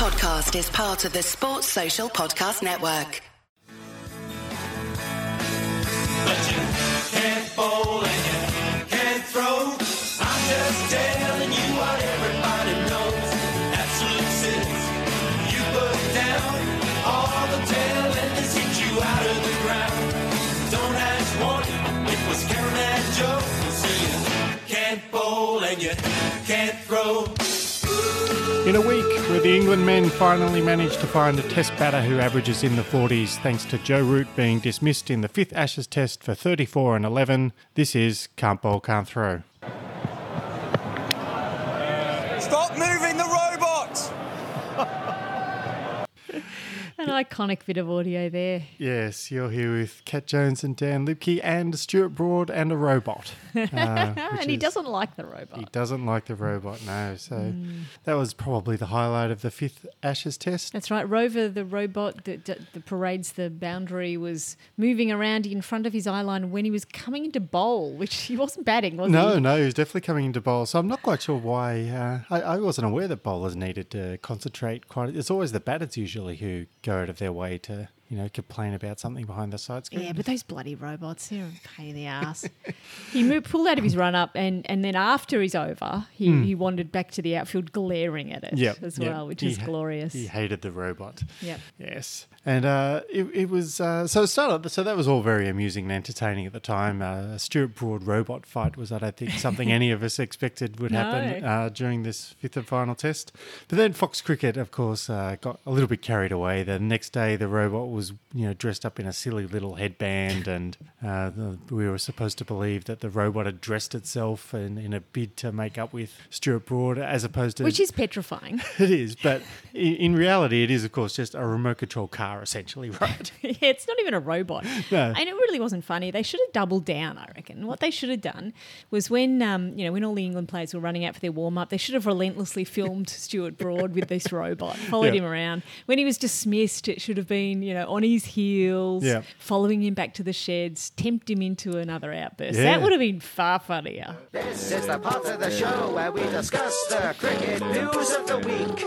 podcast is part of the Sports Social Podcast Network. But you can't bowl and you can't throw. I'm just telling you what everybody knows. Absolute six. You put down all the talent that's hit you out of the ground. Don't ask one, it was Karen and Joe. So you can't bowl and you can't throw. In a week where the England men finally managed to find a test batter who averages in the 40s thanks to Joe Root being dismissed in the fifth Ashes test for 34 and 11, this is Can't Bowl, Can't Throw. An iconic bit of audio there. Yes, you're here with Cat Jones and Dan Liebke and Stuart Broad and a robot. uh, and he is- doesn't like the robot. He doesn't like the robot, no. So Hmm. that was probably the highlight of the fifth Ashes test. That's right. Rover, the robot that, that, that parades the boundary, was moving around in front of his eye line when he was coming into bowl, which he wasn't batting, was No, he? no, he was definitely coming into bowl. So I'm not quite sure why. Uh, I, I wasn't aware that bowlers needed to concentrate quite. It's always the batters usually who go out of their way to, you know, complain about something behind the side screen. Yeah, but those bloody robots, they're a pain in the ass. he moved, pulled out of his run up, and, and then after he's over, he, he wandered back to the outfield, glaring at it Yep, as yep. well, which He is ha- glorious. He hated the robot. Yep. Yes, and uh, it, it was uh, so started. So that was all very amusing and entertaining at the time. Uh, a Stuart Broad robot fight was, I don't think, something any of us expected would happen No. uh, during this fifth and final test. But then Fox Cricket, of course, uh, got a little bit carried away. The next day, the robot was, you know, dressed up in a silly little headband, and uh, the, we were supposed to believe that the robot had dressed itself in, in a bid to make up with Stuart Broad, as opposed to Which is petrifying. it is, but in, in reality, it is, of course, just a remote control car, essentially, right? yeah, it's not even a robot. No. And it really wasn't funny. They should have doubled down, I reckon. What they should have done was when, um, you know, when all the England players were running out for their warm up, they should have relentlessly filmed Stuart Broad with this robot, followed Yeah. him around. When he was dismissed, it should have been, you know, on his heels, Yeah. following him back to the sheds, tempt him into another outburst. Yeah. That would have been far funnier. This is the part of the show where we discuss the cricket news of the week.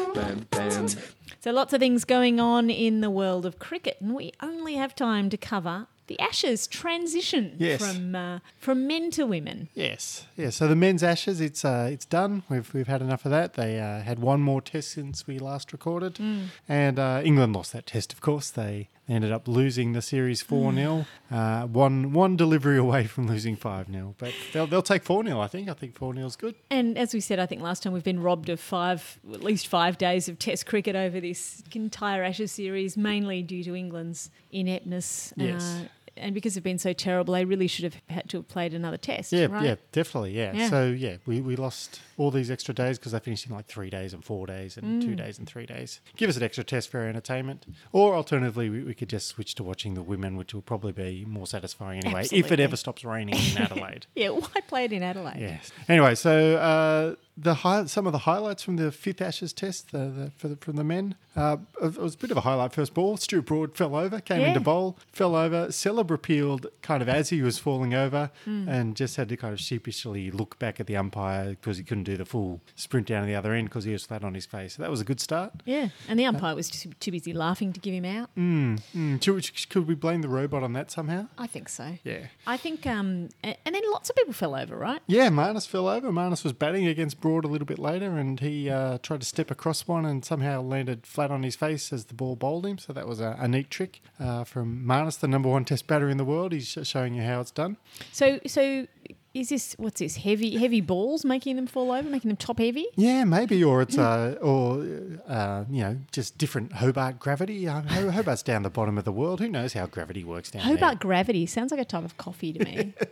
So lots of things going on in the world of cricket, and we only have time to cover the Ashes transition Yes. from uh, from men to women. yes, yeah. So the men's Ashes, it's uh, it's done. We've we've had enough of that. They uh, had one more test since we last recorded, and uh, England lost that test. Of course, they ended up losing the series four 0 uh, One one delivery away from losing five 0 but they'll they'll take four 0 I think. I think four 0 is good. And as we said, I think last time we've been robbed of five, at least five days of Test cricket over this entire Ashes series, mainly due to England's ineptness. Yes. Uh, and because they've been so terrible, they really should have had to have played another Test. Yeah, right? yeah, definitely, yeah. Yeah. So yeah, we, we lost all these extra days because they finished in like three days and four days and Mm. two days and three days. Give us an extra test for our entertainment, or alternatively, we, we could just switch to watching the women, which will probably be more satisfying anyway, if it ever stops raining in Adelaide. Yeah, why play it in Adelaide? Yes. Anyway, so uh, the high, some of the highlights from the fifth Ashes test the, the, for the, from the men. Uh, it was a bit of a highlight. First ball, Stuart Broad fell over, came Yeah. into bowl, fell over. Celebre appealed kind of as he was falling over, Hmm. and just had to kind of sheepishly look back at the umpire because he couldn't do the full sprint down to the other end because he was flat on his face. So that was a good start. Yeah, and the umpire was too, too busy laughing to give him out. Mm, should, could we blame the robot on that somehow? I think so. Yeah. I think, um, and then lots of people fell over, right? Yeah, Marnus fell over. Marnus was batting against Broad a little bit later, and he uh, tried to step across one and somehow landed flat on his face as the ball bowled him. So that was a, a neat trick uh, from Marnus, the number one Test batter in the world. He's showing you how it's done. So, so is this what's this heavy, heavy balls making them fall over, making them top heavy? Yeah, maybe, or it's uh, or uh, you know, just different Hobart gravity. Uh, Ho- Hobart's down the bottom of the world. Who knows how gravity works down there? Hobart gravity sounds like a type of coffee to me.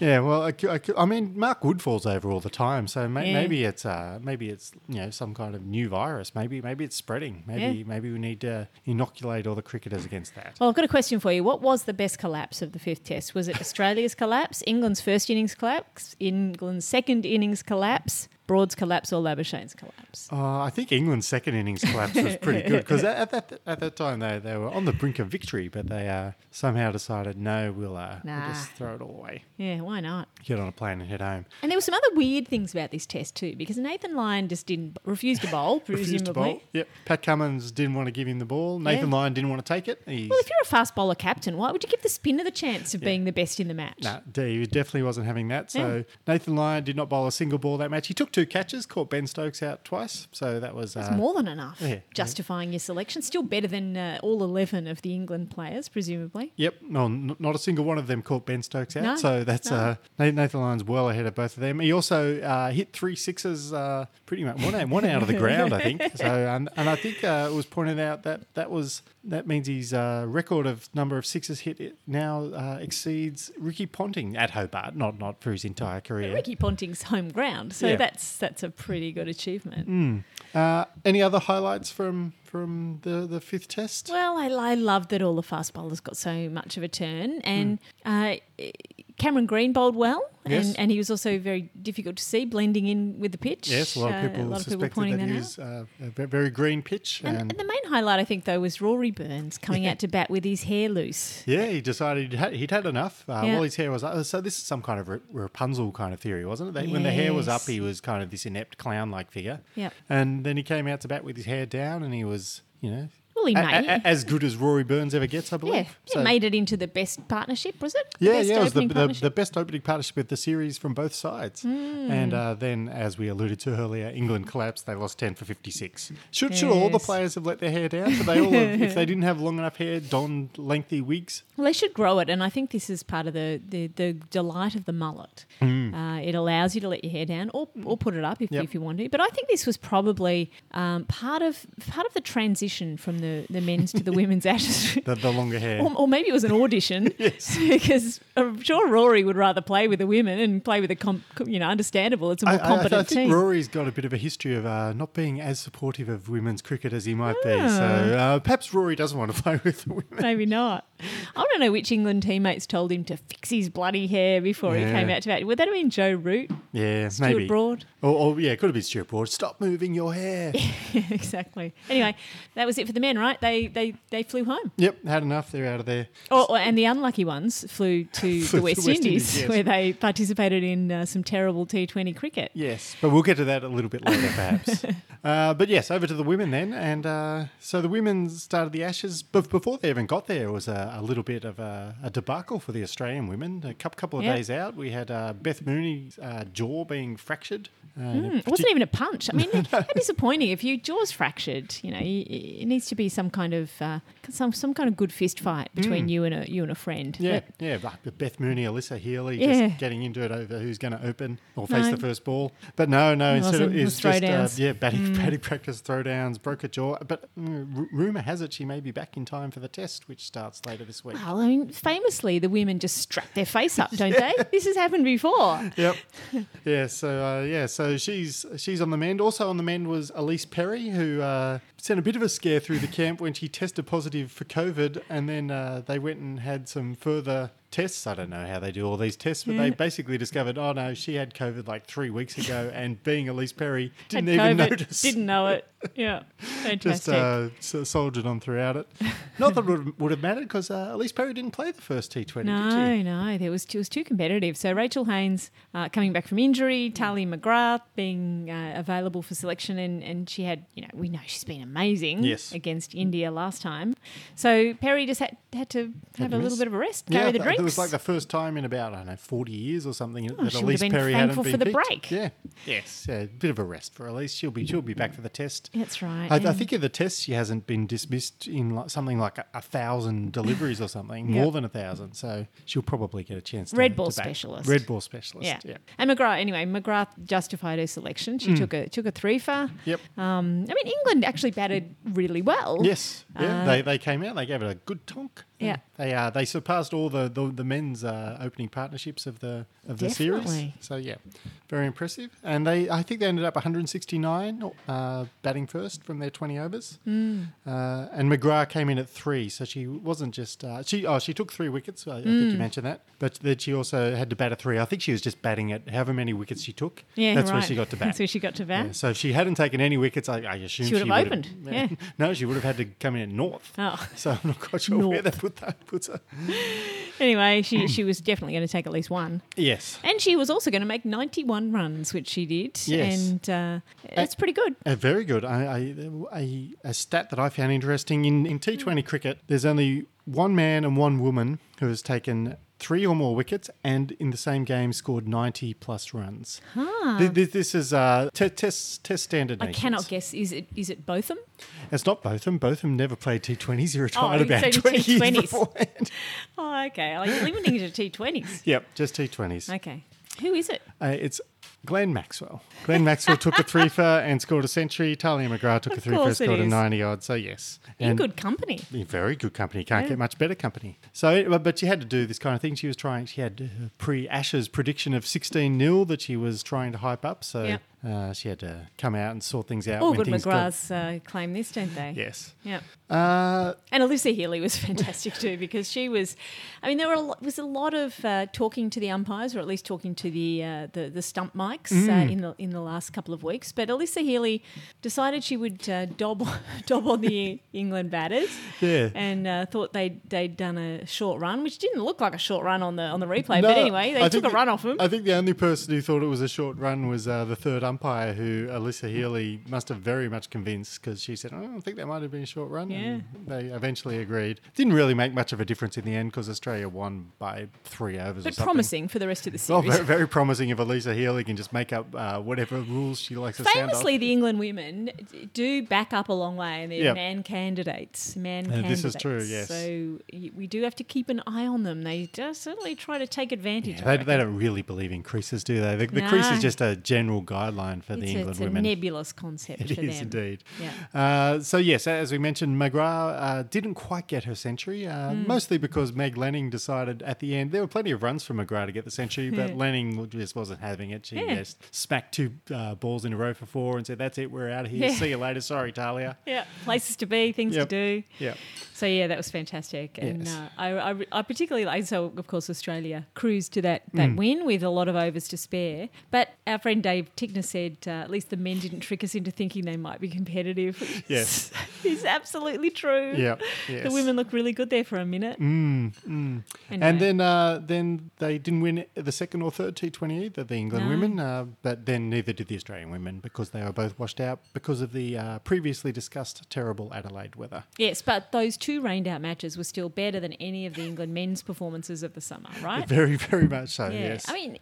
Yeah, well, I, I, I mean, Mark Wood falls over all the time, so Yeah. maybe it's uh, maybe it's you know some kind of new virus. Maybe maybe it's spreading. Maybe Yeah. maybe we need to inoculate all the cricketers against that. well, I've got a question for you. What was the best collapse of the fifth test? Was it Australia's collapse, England's first innings collapse, England's second innings collapse, Broad's collapse or Labuschagne's collapse? Uh, I think England's second innings collapse was pretty good because at that at that time they, they were on the brink of victory, but they uh, somehow decided no, we'll, uh, we'll just throw it all away, Yeah, why not? get on a plane and head home. And there were some other weird things about this test too, because Nathan Lyon just didn't refused to bowl, presumably. Refused to bowl. Yep. Pat Cummins didn't want to give him the ball. Nathan Lyon didn't want to take it. He's, Well, if you're a fast bowler captain, why would you give the spinner the chance of being the best in the match? No, D he definitely wasn't having that. So Nathan Lyon did not bowl a single ball that match. He took two catches, caught Ben Stokes out twice. So that was uh, more than enough, yeah, yeah. justifying your selection. Still better than uh, all 11 of the England players, presumably. Yep, no, n- not a single one of them caught Ben Stokes out. No, so that's no. uh, Nathan Lyon's well ahead of both of them. He also uh, hit three sixes, uh, pretty much one out, one out of the ground, I think. So and, and I think uh, it was pointed out that that was that means his uh, record of number of sixes hit it now uh, exceeds Ricky Ponting at Hobart, not not for his entire career. Ricky Ponting's home ground, so Yeah. that's that's a pretty good achievement. Uh, any other highlights from from the the fifth test? Well, I, I love that all the fast bowlers got so much of a turn, and uh, Cameron Green bowled well, Yes. and, and he was also very difficult to see blending in with the pitch. Yes, a lot Uh, of people a lot of people pointing that that, was uh, a very green pitch, And, and and the main highlight, I think, though, was Rory Burns coming out to bat with his hair loose. Yeah, he decided he'd had, he'd had enough. Uh, Yeah. While his hair was up, so this is some kind of Ra- Rapunzel kind of theory, wasn't it? That When the hair was up, he was kind of this inept clown-like figure. Yep. And then he came out to bat with his hair down, and he was, you know, Well, he a- made a- as good as Rory Burns ever gets, I believe. Yeah, he made it into the best partnership, was it? Yeah, yeah, it was the, the, the best opening partnership of the series from both sides. Hmm. And uh, then, as we alluded to earlier, England collapsed. They lost 10 for 56. Should, should all the players have let their hair down? Should they all have, if they didn't have long enough hair, donned lengthy wigs? Well, they should grow it, and I think this is part of the, the, the delight of the mullet. Uh, it allows you to let your hair down, or, or put it up if, Yep. if you want to. But I think this was probably um, part of part of the transition from the, the men's to the women's ashes. The, the longer hair. Or, or maybe it was an audition, because I'm sure Rory would rather play with the women and play with com- you know, understandable. It's a more I, I- I, competent think team. Rory's got a bit of a history of uh, not being as supportive of women's cricket as he might be. Ah. So uh, perhaps Rory doesn't want to play with the women. Maybe not. I don't know which England teammates told him to fix his bloody hair before he came out to bat. Would that have been Joe Root? Yeah, Stuart maybe. Broad? Or, or yeah, it could have been Stuart Broad. Stop moving your hair. exactly. Anyway, that was it for the men, right? They they they flew home. yep, had enough. They're out of there. Oh, oh, and the unlucky ones flew to Flew the to West, West Indies, Indies, yes. where they participated in uh, some terrible T20 cricket. Yes, but we'll get to that a little bit later, perhaps. uh, but yes, over to the women then. And uh, so the women started the Ashes. But before they even got there, it was a, a little bit of a, a debacle for the Australian women. A couple, couple of Yeah. days out, we had uh, Beth Mooney's uh, jaw being fractured. Uh, Hmm, It wasn't even a punch. I mean, how disappointing. If your jaw's fractured, you know, it needs to be some kind of uh, some some kind of good fist fight between you and a you and a friend. Yeah, But- yeah. but Beth Mooney, Alyssa Healy, Yeah. just getting into it over who's going to open or face No. the first ball. But no, no. It instead of it's just uh, yeah, batting, batting practice throwdowns, broke a jaw. But mm, r- rumor has it she may be back in time for the test, which starts later this week. Well, I mean, famously, the women just strap their face up, don't they? This has happened before. Yep. yeah. So uh, yeah. So she's she's on the mend. Also on the mend was Ellyse Perry, who uh, sent a bit of a scare through the camp when she tested positive for COVID, and then uh, they went and had some further tests. I don't know how they do all these tests, but they basically discovered, oh no, she had COVID like three weeks ago, and being Ellyse Perry didn't even notice. Didn't know it. Yeah, fantastic. Just uh, so- soldiered on throughout it. Not that it would, would have mattered because uh, Ellyse Perry didn't play the first T20, did No, she? no, there was it was too competitive. So Rachel Haynes uh, coming back from injury, Tahlia McGrath being uh, available for selection, and, and she had you know we know she's been amazing Yes. against India last time. So Perry just had had to have a little bit of a rest, Yeah, carry the th- drinks. It was like the first time in about I don't know forty years or something that Oh, she would Ellyse been Perry hadn't thankful been for the picked. break. Yeah, yes, yeah, a bit of a rest for Ellyse. She'll be she'll be back for the test. That's right. I, I think in the test she hasn't been dismissed in like something like a, a thousand deliveries or something, Yep. more than a thousand. So she'll probably get a chance. To, Red ball to back. specialist. Red ball specialist. yeah. Yeah. And McGrath, anyway, McGrath justified her selection. She took a took a three for. Yep. Um, I mean, England actually batted really well. Yes. Yeah. Uh, they, they came out. They gave it a good tonk. Yeah. They uh, they surpassed all the the, the men's uh, opening partnerships of the of the series. So yeah, very impressive. And they I think they ended up 169 uh, batting first from their 20 overs. Hmm. Uh, and McGrath came in at three, so she wasn't just uh, she oh she took three wickets. I, I think Hmm. you mentioned that, but then she also had to bat a three. I think she was just batting at however many wickets she took. Yeah, that's where she got to bat. That's where she got to bat. Yeah, so if she hadn't taken any wickets, I, I assume She would have would've- opened, yeah. no, she would have had to come in at north. Oh. So I'm not quite sure where that put that puts her. Anyway, she she was definitely going to take at least one. Yes. And she was also going to make 91 runs, which she did. Yes. And uh, it's pretty good. Uh, very good. I, I, a, a stat that I found interesting in, in T20 cricket, there's only one man and one woman who has taken three or more wickets and in the same game scored 90 plus runs. Th- This, this is uh, te- test, test standard. I nations. cannot guess. Is it is it Botham? It's not Botham. Botham never played T20s. He retired Oh, about it's 20 years T20s. beforehand. Oh, okay. I'm limiting it to T20s. yep, just T20s. Okay. Who is it? Uh, it's Glenn Maxwell. Glenn Maxwell took a three for and scored a century. Tahlia McGrath took a Of three for and scored a is. 90 odd. So, yes. In good company. Very good company. Can't Yeah. get much better company. So, but- she had to do this kind of thing. She was trying. She had pre-Ashes prediction of sixteen 0 that she was trying to hype up. So Yep. Uh, she had to come out and sort things out. All good McGraths uh, claim this, don't they? Yes. Yeah. Uh, And Alyssa Healy was fantastic too because she was, I mean, there were a lot, was a lot of uh, talking to the umpires or at least talking to the uh, the, the stump mics Mm. uh, in the in the last couple of weeks. But Alyssa Healy decided she would uh, dob dob on the England batters. Yeah. And uh, thought they they'd done a short run, which didn't look like a short run on the on the replay. no, but anyway, they I took a run off them. I think the only person who thought it was a short run was uh, the third umpire, who Alyssa Healy must have very much convinced because she said, "Oh, I think that might have been a short run." And they eventually agreed. Didn't really make much of a difference in the end because Australia won by three overs. but promising for the rest of the Well, series. very, very promising if Alyssa Healy can just make up uh, whatever rules she likes Famously, the England women do back up a long way, and they're Yep. man candidates. Man candidates. this is true, yes. So we do have to keep an eye on them. They certainly try to take advantage. Yeah, they, they don't really believe in creases, do they? The, the crease is just a general guideline for the it's, a, England it's a nebulous concept It for is them. indeed. Yeah. Uh, so yes, as we mentioned, McGrath uh, didn't quite get her century, Hmm. mostly because Meg Lanning decided at the end there were plenty of runs for McGrath to get the century, but Yeah. Lanning just wasn't having it. She Yeah. just smacked two uh, balls in a row for four and said, "That's it, we're out of here. Yeah. See you later. Sorry, Tahlia." Yeah, places to be, things Yep. to do. Yeah. So yeah, that was fantastic, and Yes. uh, I, I, I particularly like. So of course Australia cruised to that that Mm. win with a lot of overs to spare. But our friend Dave Tickner said uh, at least the men didn't trick us into thinking they might be competitive. Yes. is absolutely true. Yep, the women looked really good there for a minute. Mm, mm. Anyway. And then uh, then they didn't win the second or third T20 either, the England No. women, uh, but then neither did the Australian women because they were both washed out because of the uh, previously discussed terrible Adelaide weather. Yes, but those two rained out matches were still better than any of the England men's performances of the summer, right? Very, very much so, Yeah, yes. I mean,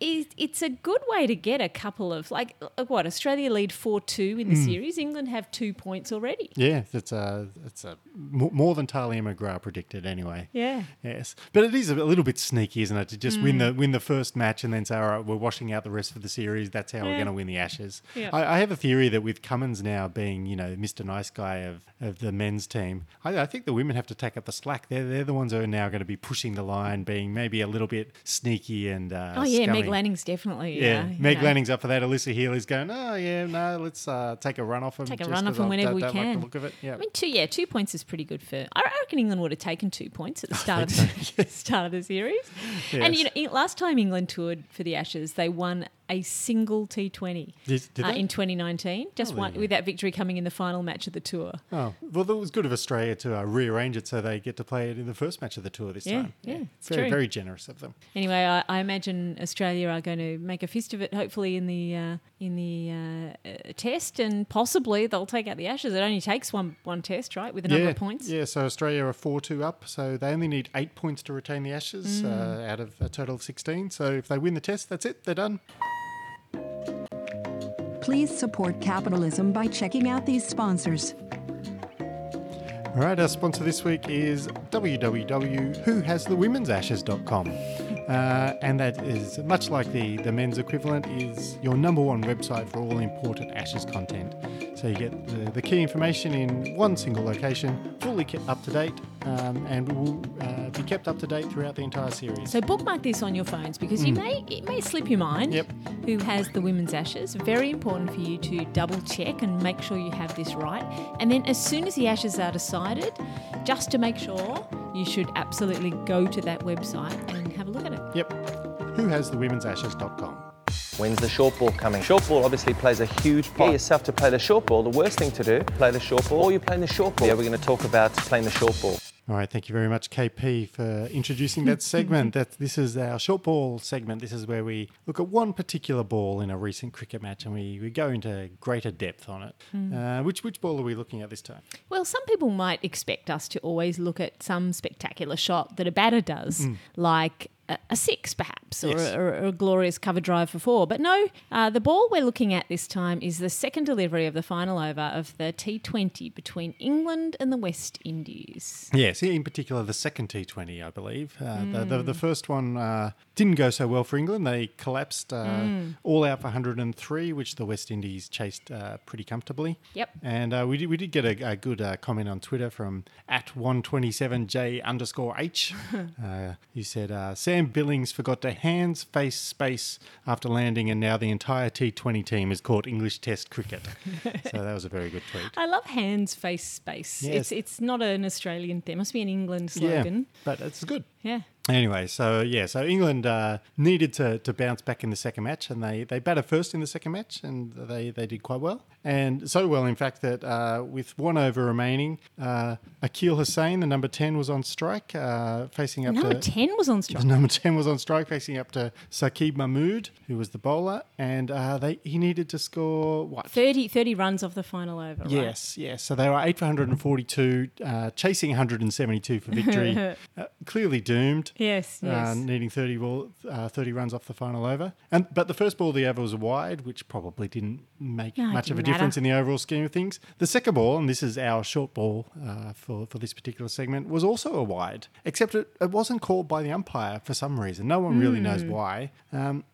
it's a good way to get a couple of like uh, what Australia lead four two in the Mm. series. England have two points already. yeah, it's a, that's a, more, than Tahlia McGrath predicted anyway. Yeah. Yes, but it is a little bit sneaky, isn't it? To just win Mm. the win the first match and then say, "All right, we're washing out the rest of the series. That's how we're going to win the Ashes." Yeah. I, I have a theory that with Cummins now being, you know, Mr. Nice Guy of, of the men's team, I, I think the women have to take up the slack. They're they're the ones who are now going to be pushing the line, being maybe a little bit sneaky and uh, oh yeah, scummy. Meg Lanning's definitely Yeah, uh, Meg know. Lanning's up for that. Alyssa Healy's going, oh, yeah, no, let's uh, take a run off them. Take a run off I whenever we like can. the look of it. Yeah. I mean, two yeah, two points is pretty good for. I reckon England would have taken two points at the start of the start of the series. And you know, last time England toured for the Ashes, they won a single T20 Did- did uh, in 2019. Just Oh, one with that victory coming in the final match of the tour. Oh, well, it was good of Australia to uh, rearrange it so they get to play it in the first match of the tour this Yeah, time. yeah, it's very, true. very generous of them. Anyway, I, I imagine Australia are going to make a fist of it. Hopefully, in the uh, in the uh, test, and possibly they'll take out the Ashes. It only takes one one test, right, with a number of points. Yeah, so Australia are 4 2 up, so they only need eight points to retain the Ashes Mm. uh, out of a total of 16. So if they win the test, that's it, they're done. Please support capitalism by checking out these sponsors. All right, our sponsor this week is www.whohasthewomensashes.com. Uh, and that is much like the, the men's equivalent, is your number one website for all important Ashes content. So you get the, the key information in one single location, fully kept up to date, um, and will uh, be kept up to date throughout the entire series. So bookmark this on your phones because you may it may slip your mind. Yep. Who has the women's ashes? Very important for you to double check and make sure you have this right. And then as soon as the ashes are decided, just to make sure, you should absolutely go to that website and have a look at it. Yep. Who has the women's ashes.com. When's the short ball coming? Short ball obviously plays a huge part. Get yourself to play the short ball. The worst thing to do, play the short ball, or you're playing the short ball. Yeah, we're going to talk about playing the short ball. All right, thank you very much, KP, for introducing that segment. that this is our short ball segment. This is where we look at one particular ball in a recent cricket match, and we, we go into greater depth on it. Uh, which which ball are we looking at this time? Well, some people might expect us to always look at some spectacular shot that a batter does, like a, six perhaps, or, Yes. a, or a glorious cover drive for four. But no, uh, the ball we're looking at this time is the second delivery of the final over of the T20 between England and the West Indies. Yes, in particular the second T20, I believe. Uh, the, the, the first one uh, didn't go so well for England. They collapsed uh, all out for 103, which the West Indies chased uh, pretty comfortably. Yep. And uh, we, did, we did get a, a good uh, comment on Twitter from at 127J underscore H. uh, he said, uh, Sam Billings forgot to hands, face, space after landing, and now the entire T20 team is caught English Test cricket. so that was a very good tweet. I love hands, face, space. Yes. It's it's not an Australian thing. It must be an England slogan. Yeah, but it's good. Yeah. Anyway, so yeah, so England uh, needed to, to bounce back in the second match, and they, they batted first in the second match, and they, they did quite well. And so well, in fact, that uh, with one over remaining, uh, Akeal Hosein, the number 10, was on strike, uh, facing up Number to. 10 was on strike. The number 10 was on strike, facing up to Saqib Mahmood, who was the bowler, and uh, they he needed to score what? 30, 30 runs off the final over. right? Yes, yes. So they were 8 for 142, uh, chasing 172 for victory. uh, clearly doomed. Yes, Uh, needing 30, ball, uh, 30 runs off the final over. and But the first ball of the over was wide, which probably didn't make No, much of a didn't difference matter. in the overall scheme of things. The second ball, and this is our short ball uh, for, for this particular segment, was also a wide, except it, it wasn't called by the umpire for some reason. No one really knows Hmm. why. Um,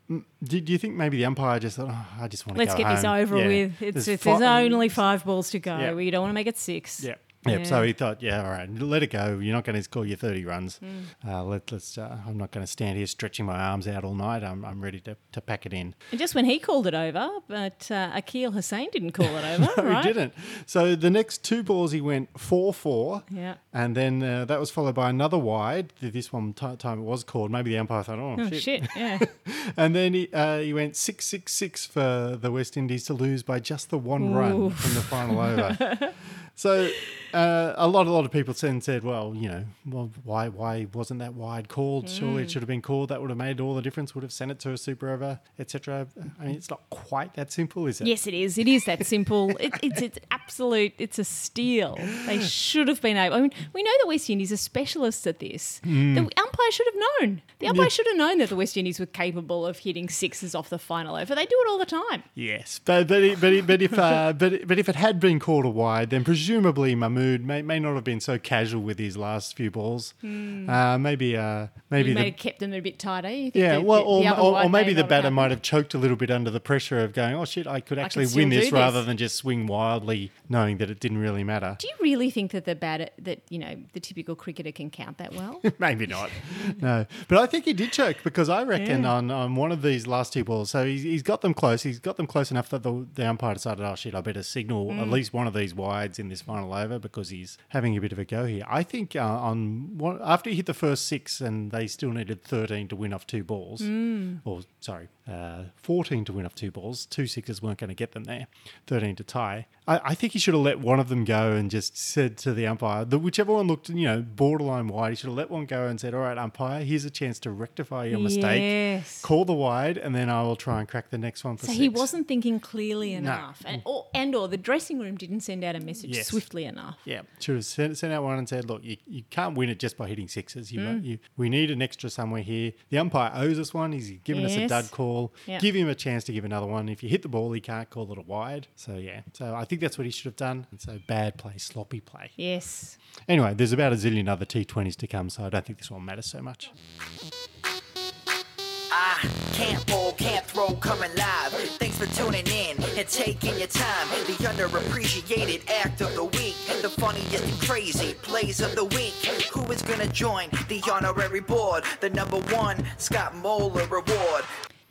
do, do you think maybe the umpire just thought, oh, I just want to Let's get this over Yeah. with. It's, There's it's, fi- there's only five balls to go. Yeah. We don't want to make it six. Yeah. Yep. So he thought, yeah, all right, let it go. You're not going to score your 30 runs. Hmm. Uh, let, let's. Uh, I'm not going to stand here stretching my arms out all night. I'm, I'm ready to, to pack it in. And just when he called it over, but uh, Akeal Hosein didn't call it over, No, right? he didn't. So the next two balls, he went 4 4. Yeah. And then uh, that was followed by another wide. This one ti- time it was called. Maybe the umpire thought, oh, Oh, shit. shit. Yeah. And then he, uh, he went 6 6 6 for the West Indies to lose by just the one run from the final over. So uh, a lot, a lot of people said, and said, well, you know, well, why, why wasn't that wide called? Surely Mm. it should have been called. That would have made all the difference. Would have sent it to a super over, etc. I mean, it's not quite that simple, is it? yes, it is. It is that simple. It, it's it's absolute. It's a steal. They should have been able. I mean, we know the West Indies are specialists at this. Hmm. The umpire should have known. The umpire should have known that the West Indies were capable of hitting sixes off the final over. They do it all the time. Yes, but but it- but, it- but if uh, but but if it had been called a wide, then presumably Mahmood may, may not have been so casual with his last few balls. Uh, maybe uh, maybe You the, have kept them a bit tighter. You think yeah, the- well, or, the or, or maybe the batter might have choked a little bit under the pressure of going, oh shit, I could actually still win do this, rather than just swing wildly, knowing that it didn't really matter. Do you really think that the batter, that you know, the typical cricketer can count that well? Maybe not. no. But I think he did choke because I reckon Yeah. on, on one of these last two balls, so he's, he's got them close. He's got them close enough that the, the umpire decided, oh shit, I better signal Mm. at least one of these wides in this final over because he's having a bit of a go here. I think uh, on one, after he hit the first six and they still needed 13 to win off two balls, Mm. or sorry, uh, 14 to win off two balls, two sixes weren't going to get them there, 13 to tie. I, I think he should have let one of them go and just said to the umpire, the, whichever one looked, you know, borderline wide, he should have let one go and said, all right, umpire, here's a chance to rectify your mistake. Yes. Call the wide, and then I will try and crack the next one for So six. he wasn't thinking clearly enough, and or and or the dressing room didn't send out a message Yes. swiftly enough. Yeah, should have sent, sent out one and said, "Look, you, you can't win it just by hitting sixes. You, Mm. you we need an extra somewhere here. The umpire owes us one. He's given us a dud call. Yeah. Give him a chance to give another one. If you hit the ball, he can't call it a wide. So yeah, so I think that's what he should have done. So bad play, sloppy play. Yes. Anyway, there's about a zillion other T20s to come, so I don't think this one matters so much. Ah, I can't bowl, can't throw, coming live. Thanks for tuning in and taking your time. The underappreciated act of the week, the funniest and crazy plays of the week. Who is gonna join the honorary board? The number one Scott Muller Award.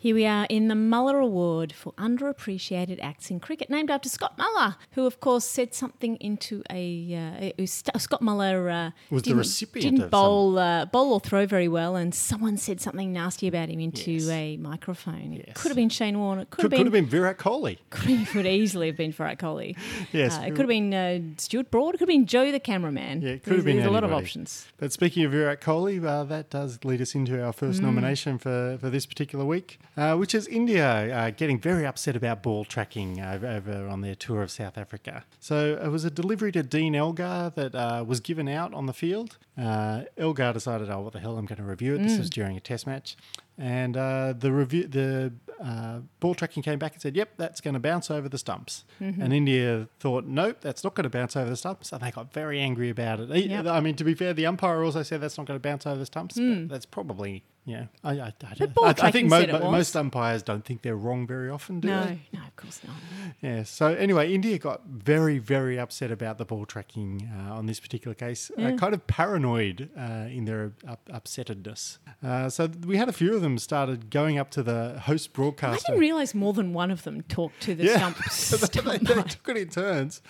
Here we are in the Muller Award for underappreciated acts in cricket, named after Scott Muller, who, of course, said something into a. Uh, St- Scott Muller uh, Was the didn't, recipient didn't of bowl uh, bowl or throw very well, and someone said something nasty about him into Yes. a microphone. It could have been Shane Warne. It could, Could, have could been. have been Virat Kohli. Could, have- could easily have been Virat Kohli. Yes. Uh, it could have been uh, Stuart Broad. It could have been Joe the cameraman. Yeah, it could There's- have been There's a lot of options. But speaking of Virat Kohli, uh, that does lead us into our first Mm. nomination for, for this particular week, uh, which is India uh, getting very upset about ball tracking over, over on their tour of South Africa. So it was a delivery to Dean Elgar that uh, was given out on the field. Uh, Elgar decided, oh, what the hell, I'm going to review it. This Mm. was during a test match. And uh, the review, the uh, ball tracking came back and said, "Yep, that's going to bounce over the stumps." Mhm. And India thought, "Nope, that's not going to bounce over the stumps," and they got very angry about it. Yep. I mean, to be fair, the umpire also said that's not going to bounce over the stumps. Mm. But that's probably, yeah. I, I, I, don't- ball I, I tracking think mo- it was. most umpires don't think they're wrong very often, do No, they? no, of course not. Yeah. So anyway, India got very, very upset about the ball tracking uh, on this particular case. Yeah. Uh, kind of paranoid uh, in their up- upsettedness. Uh, so we had a few of them started going up to the host broadcast. I didn't realise more than one of them talked to the Yeah. stump. So they, they took it in turns.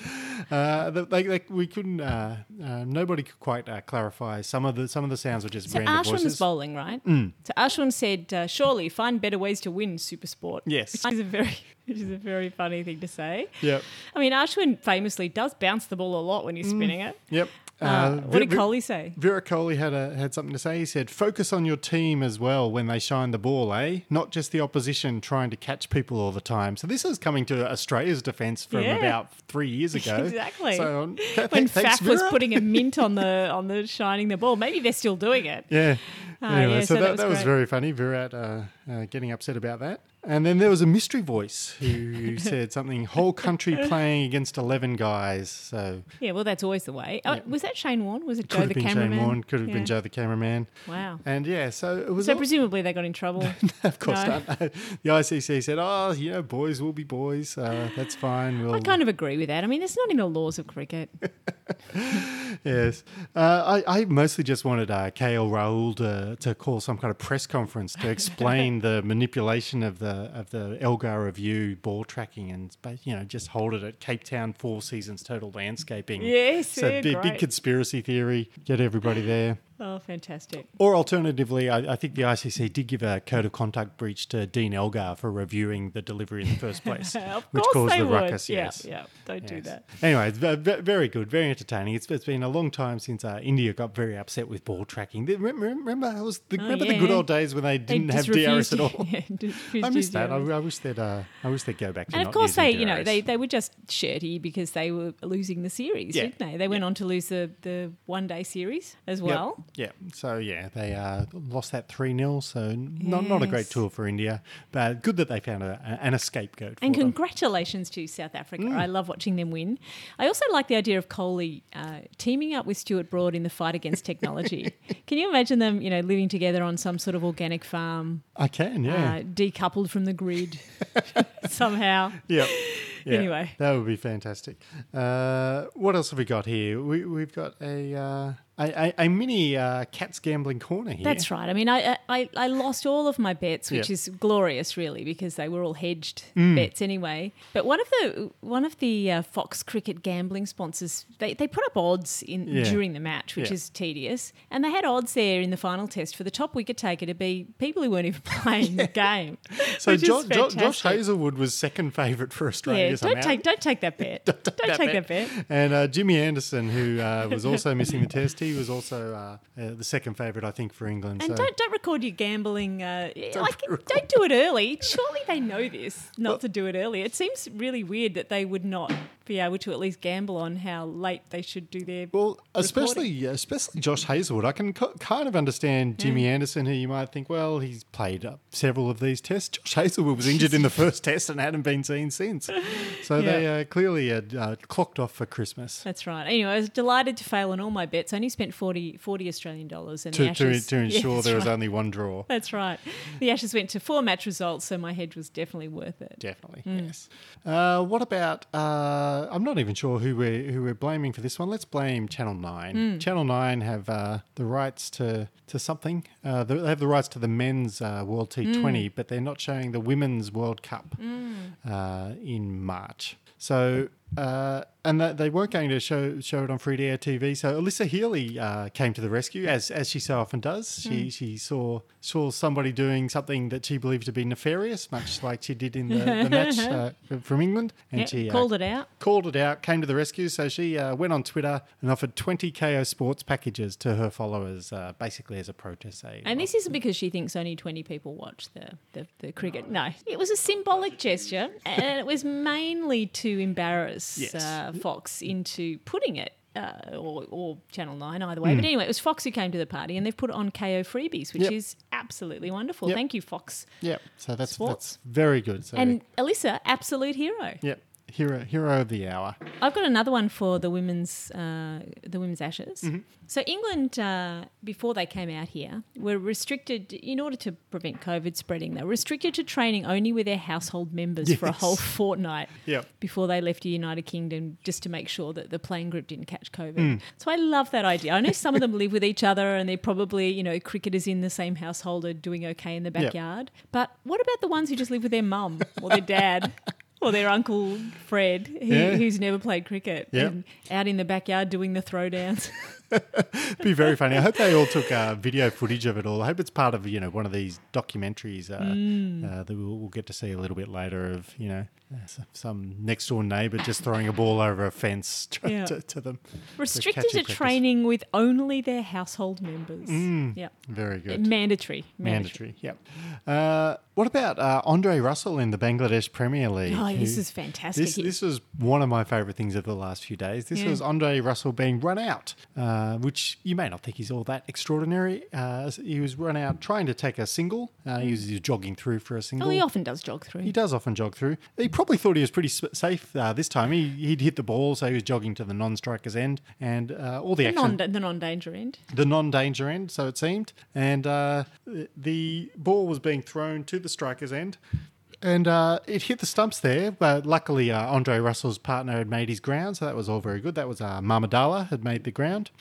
Uh, they, they, they- we couldn't. Uh, uh, nobody could quite uh, clarify. Some of the some of the sounds were just So random Ashwin's voices. bowling, right? Mm. So Ashwin said, uh, "Surely find better ways to win Super Sport." Yes. which is a very, which is a very funny thing to say. Yep. I mean, Ashwin famously does bounce the ball a lot when he's Mm. spinning it. Yep. Uh, what did Vi- say? Virat Kohli had a, had something to say. He said, "Focus on your team as well when they shine the ball, eh? Not just the opposition trying to catch people all the time." So this is coming to Australia's defence from Yeah. about three years ago. exactly. So um, th- when thanks, Faf was putting a mint on the on the shining the ball, maybe they're still doing it. Yeah. Ah, anyway, yeah, so, so that that, was that was very funny. Virat uh, uh, getting upset about that. And then there was a mystery voice who said something, whole country playing against 11 guys. So Yeah, well, that's always the way. Oh, Yeah. was that Shane Warne? Was it Joe could have been cameraman? Shane Warne, could have Yeah. been Joe the cameraman. Wow. And yeah, so it was So all- presumably they got in trouble. of course No. not. the ICC said, oh, you know, boys will be boys. Uh, that's fine. We'll, I kind of agree with that. I mean, it's not in the laws of cricket. yes. Uh, I, I mostly just wanted uh, KL Rahul to, to call some kind of press conference to explain the manipulation of the Uh, of the Elgar review ball tracking and you know just hold it at Cape Town Four Seasons Total Landscaping. Yes, so yeah, big, big conspiracy theory. Get everybody there. Oh, fantastic. Or alternatively, I, I think the ICC did give a code of conduct breach to Dean Elgar for reviewing the delivery in the first place, Of which course caused they the would. ruckus. Yeah, yes, yeah, don't do that. Anyway, it's ve- ve- very good, very entertaining. It's, it's been a long time since uh, India got very upset with ball tracking. Remember, remember, was the, Oh, remember the good old days when they They didn't have DRS at all. yeah, I miss that. I, I wish they'd. Uh, I wish they'd go back to. And of course, they, you know, they, they were just shirty because they were losing the series, Yeah. didn't they? They went on to lose the, the one day series as Yep, well. Yeah. So yeah, they uh, lost that three 0 So not not a great Yes. tour for India, but good that they found a, an escape goat. For And them. congratulations to South Africa. Mm. I love watching them win. I also like the idea of Kohli uh, teaming up with Stuart Broad in the fight against technology. Can you imagine them, you know, living together on some sort of organic farm, I can. Yeah. uh, decoupled from the grid somehow? Yep. Yeah, Anyway. that would be fantastic. Uh, what else have we got here? We, we've got a uh, a, a, a mini uh, cats gambling corner here. That's right. I mean, I, I I lost all of my bets, which Yep. is glorious, really, because they were all hedged Mm. bets anyway. But one of the one of the uh, Fox Cricket gambling sponsors, they, they put up odds in Yeah. during the match, which Yeah. is tedious, and they had odds there in the final test for the top wicket taker to be people who weren't even playing the game. So jo- jo- Josh. Hazlewood was second favourite for Australia. Yeah, don't take don't take that bet. don't take that bet. And uh, Jimmy Anderson, who uh, was also missing the test, he was also uh, uh, the second favourite, I think, for England. And so. don't don't record your gambling. Uh, like don't do it early. Surely they know this, not to do it early. It seems really weird that they would not be able to at least gamble on how late they should do their. Well, recording. especially especially Josh Hazlewood. I can co- kind of understand Jimmy Anderson, who you might think, well, he's played several of these tests. Josh Hazlewood was injured in the first test and hadn't been seen since. So they uh, clearly had uh, clocked off for Christmas. That's right. Anyway, I was delighted to fail on all my bets. I only spent 40, 40 Australian dollars. And To, to, Ashes, to Yeah, ensure that's there was right. only one draw. That's right. The Ashes went to four match results, so my hedge was definitely worth it. Definitely, Mm. yes. Uh, what about? Uh, I'm not even sure who we're who we're blaming for this one. Let's blame Channel Nine. Mm. Channel Nine have uh, the rights to to something. Uh, they have the rights to the men's uh, World T20, Mm. but they're not showing the women's World Cup uh, in March. So. Uh, and that they weren't going to show show it on free to air TV. So Alyssa Healy uh, came to the rescue, as as she so often does. She Mm. she saw saw somebody doing something that she believed to be nefarious, much like she did in the, the match uh, from England, and Yeah, she uh, called it out. Called it out, came to the rescue. So she uh, went on Twitter and offered 20 Kayo sports packages to her followers, uh, basically as a protest. Say, And this isn't because she thinks only 20 people watch the, the, the cricket. No, it was a symbolic gesture, and it was mainly to embarrass Yes. uh, Fox into putting it. Uh, or, or Channel 9, either way. Mm. But anyway, it was Fox who came to the party and they've put it on Kayo freebies, which Yep. is absolutely wonderful. Yep. Thank you, Fox. Yep. So that's Sports. that's very good. So And Alyssa, absolute hero. yep, hero hero of the hour. I've got another one for the women's uh, the women's Ashes. Mhm. So England, uh, before they came out here, were restricted in order to prevent COVID spreading. They were restricted to training only with their household members for a whole fortnight Yep. before they left the United Kingdom, just to make sure that the playing group didn't catch COVID. Mm. So I love that idea. I know some of them live with each other, and they're probably you know cricketers in the same household are doing okay in the Yep. backyard. But what about the ones who just live with their mum or their dad? Or their uncle Fred, who, Yeah. who's never played cricket, and out in the backyard doing the throwdowns. be very funny. I hope they all took uh, video footage of it all. I hope it's part of you know one of these documentaries uh, Mm. uh, that we'll, we'll get to see a little bit later of you know uh, some next door neighbour just throwing a ball over a fence to, Yeah. to, to them. Restricted to practice. training with only their household members. Mm, yeah, very good. Mandatory. Mandatory. Yep. Uh, what about uh, Andre Russell in the Bangladesh Premier League? Oh, this is fantastic. This, this was one of my favourite things of the last few days. This Yeah. was Andre Russell being run out, uh, which you may not think he's all that extraordinary. Uh, he was run out trying to take a single. Uh, he, was, he was jogging through for a single. Oh, he often does jog through. He does often jog through. He probably thought he was pretty safe uh, this time. He, he'd hit the ball, so he was jogging to the non-striker's end, and uh, all the The action non, the non-danger end. the non-danger end, so it seemed, and uh, the ball was being thrown to the striker's end, and uh, it hit the stumps there. But luckily, uh, Andre Russell's partner had made his ground, so that was all very good. That was uh, Mahmudullah had made the ground,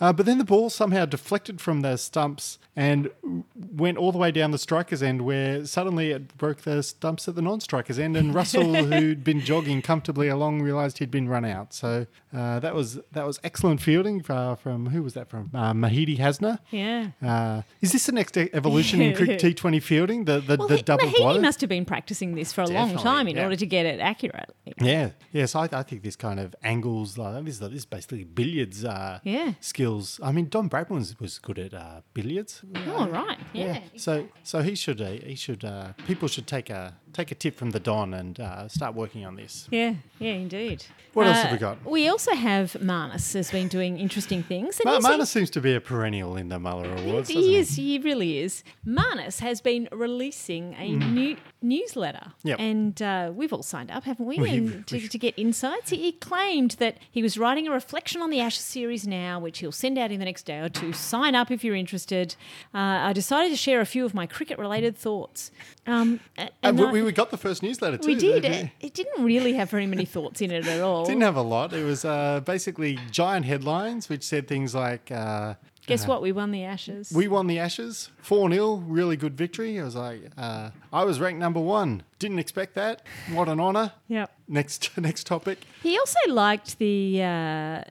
uh, but then the ball somehow deflected from the stumps and went all the way down the striker's end, where suddenly it broke the stumps at the non-striker's end, and Russell, who'd been jogging comfortably along, realised he'd been run out. So uh, that was that was excellent fielding uh, from who was that from? Uh, Mehidy Hasan. Yeah. Uh, is this the next evolution in cricket T20 fielding? The the, Well, the he, double Mahini blow? must have been practicing this for a long time in yeah. order to get it accurate. Yeah, yes, I, I think this kind of angles, like this, is- this is basically billiards uh, Yeah. skills. I mean, Don Bradman was, was good at uh, billiards. Oh, right. Yeah. So, so he should, uh, he should, uh, people should take a take a tip from the Don and uh, start working on this. Yeah, yeah, indeed. What else have Uh, we got? We also have Marnus has been doing interesting things. Ma- Marnus seems to be a perennial in the Muller Awards. he is. He really is. Marnus has been releasing a Mm. new newsletter, Yep. and uh, we've all signed up, haven't we? We- and to, to get insights, he, claimed that he was writing a reflection on the Ashes series now, which he'll send out in the next day or two. Sign up if you're interested. Uh, I decided to share a few of my cricket-related thoughts. Um, And and we, I- we- got the first newsletter too. we did. It, it didn't really have very many thoughts in it at all. Didn't have a lot. It was uh, basically giant headlines which said things like, uh, Guess uh, what? We won the Ashes. We won the Ashes, 4 0, really good victory. I was like, uh, I was ranked number one. Didn't expect that. What an honour. Yep. Next next topic. He also liked the uh,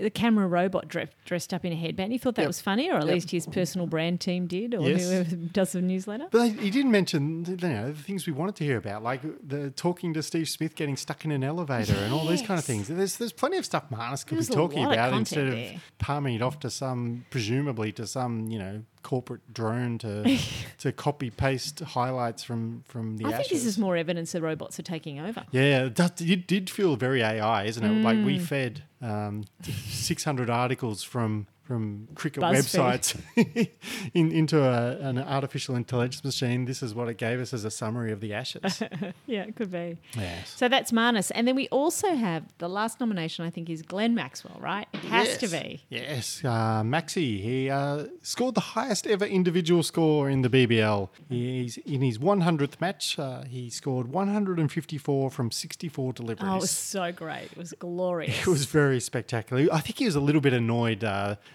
the camera robot dre- dressed up in a headband. He thought that Yep. was funny, or at Yep. least his personal brand team did, or Yes. whoever does the newsletter. But he didn't mention you know, the things we wanted to hear about, like the talking to Steve Smith getting stuck in an elevator and all these kind of things. There's there's plenty of stuff Marnus could There's be talking lot of about instead of content palming it off to some, presumably to some, you know, corporate drone to to copy paste highlights from from the I Ashes. think this this is more evidence the robots are taking over. Yeah, it, it did feel very AI, isn't it? Like we Mm. fed um, 600 articles from from cricket BuzzFeed. websites in, into a, an artificial intelligence machine. This is what it gave us as a summary of the Ashes. yeah, it could be. yes. So that's Marnus. And then we also have the last nomination, I think, is Glenn Maxwell, right? It has to be. Yes, uh, Maxi. He uh, scored the highest ever individual score in the BBL. He's in his 100th match. Uh, he scored 154 from 64 deliveries. Oh, it was so great. It was glorious. It was very spectacular. I think he was a little bit annoyed uh,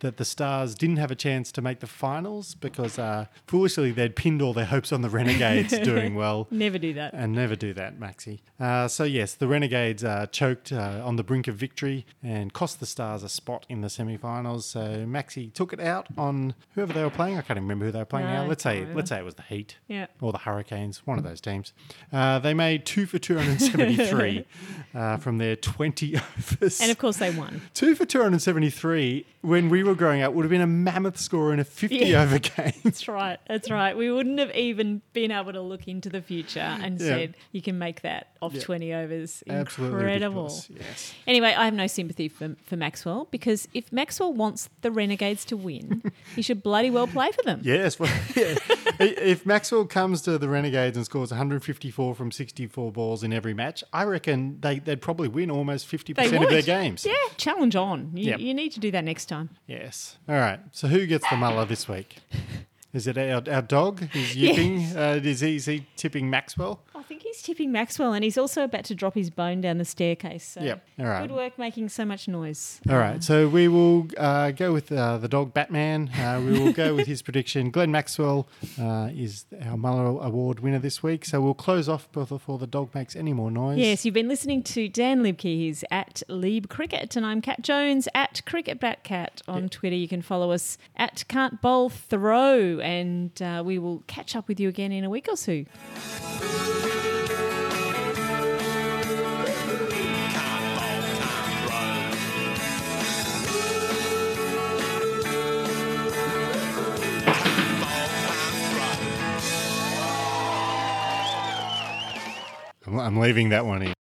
that the Stars didn't have a chance to make the finals because uh, foolishly they'd pinned all their hopes on the Renegades doing well. Never do that. And never do that, Maxi. Uh, so, yes, the Renegades uh, choked uh, on the brink of victory and cost the Stars a spot in the semi finals. So, Maxi took it out on whoever they were playing. I can't even remember who they were playing No, now. Let's say, let's say it was the Heat Yeah. or the Hurricanes, one of those teams. Uh, they made two for 273 uh, from their 20 overs. And of course, they won. Two for 273 when we were growing up would have been a mammoth score in a 50 Yeah. over game. That's right. That's right. We wouldn't have even been able to look into the future and Yeah. said you can make that off Yeah. 20 overs. Absolutely Incredible. ridiculous, yes. Anyway, I have no sympathy for, for Maxwell because if Maxwell wants the Renegades to win, he should bloody well play for them. Yes. Well, yeah. if Maxwell comes to the Renegades and scores 154 from 64 balls in every match, I reckon they, they'd probably win almost 50% They of their games. Yeah, challenge on. You, Yep. you need to do that next time. Yes. All right. So who gets the Muller this week? Is it our, our dog? Is yipping? Uh, is, he, is he tipping Maxwell? I think he's tipping Maxwell and he's also about to drop his bone down the staircase. So Yep. All right. Good work making so much noise. All right, so we will uh, go with uh, the dog Batman. Uh, we will go with his prediction. Glenn Maxwell uh, is our Muller Award winner this week. So we'll close off before the dog makes any more noise. Yes, you've been listening to Dan Liebke. He's at Lieb Cricket, and I'm Cat Jones at Cricket Bat Cat on Twitter. You can follow us at Can't Bowl Throw, and uh, we will catch up with you again in a week or two. I'm leaving that one in.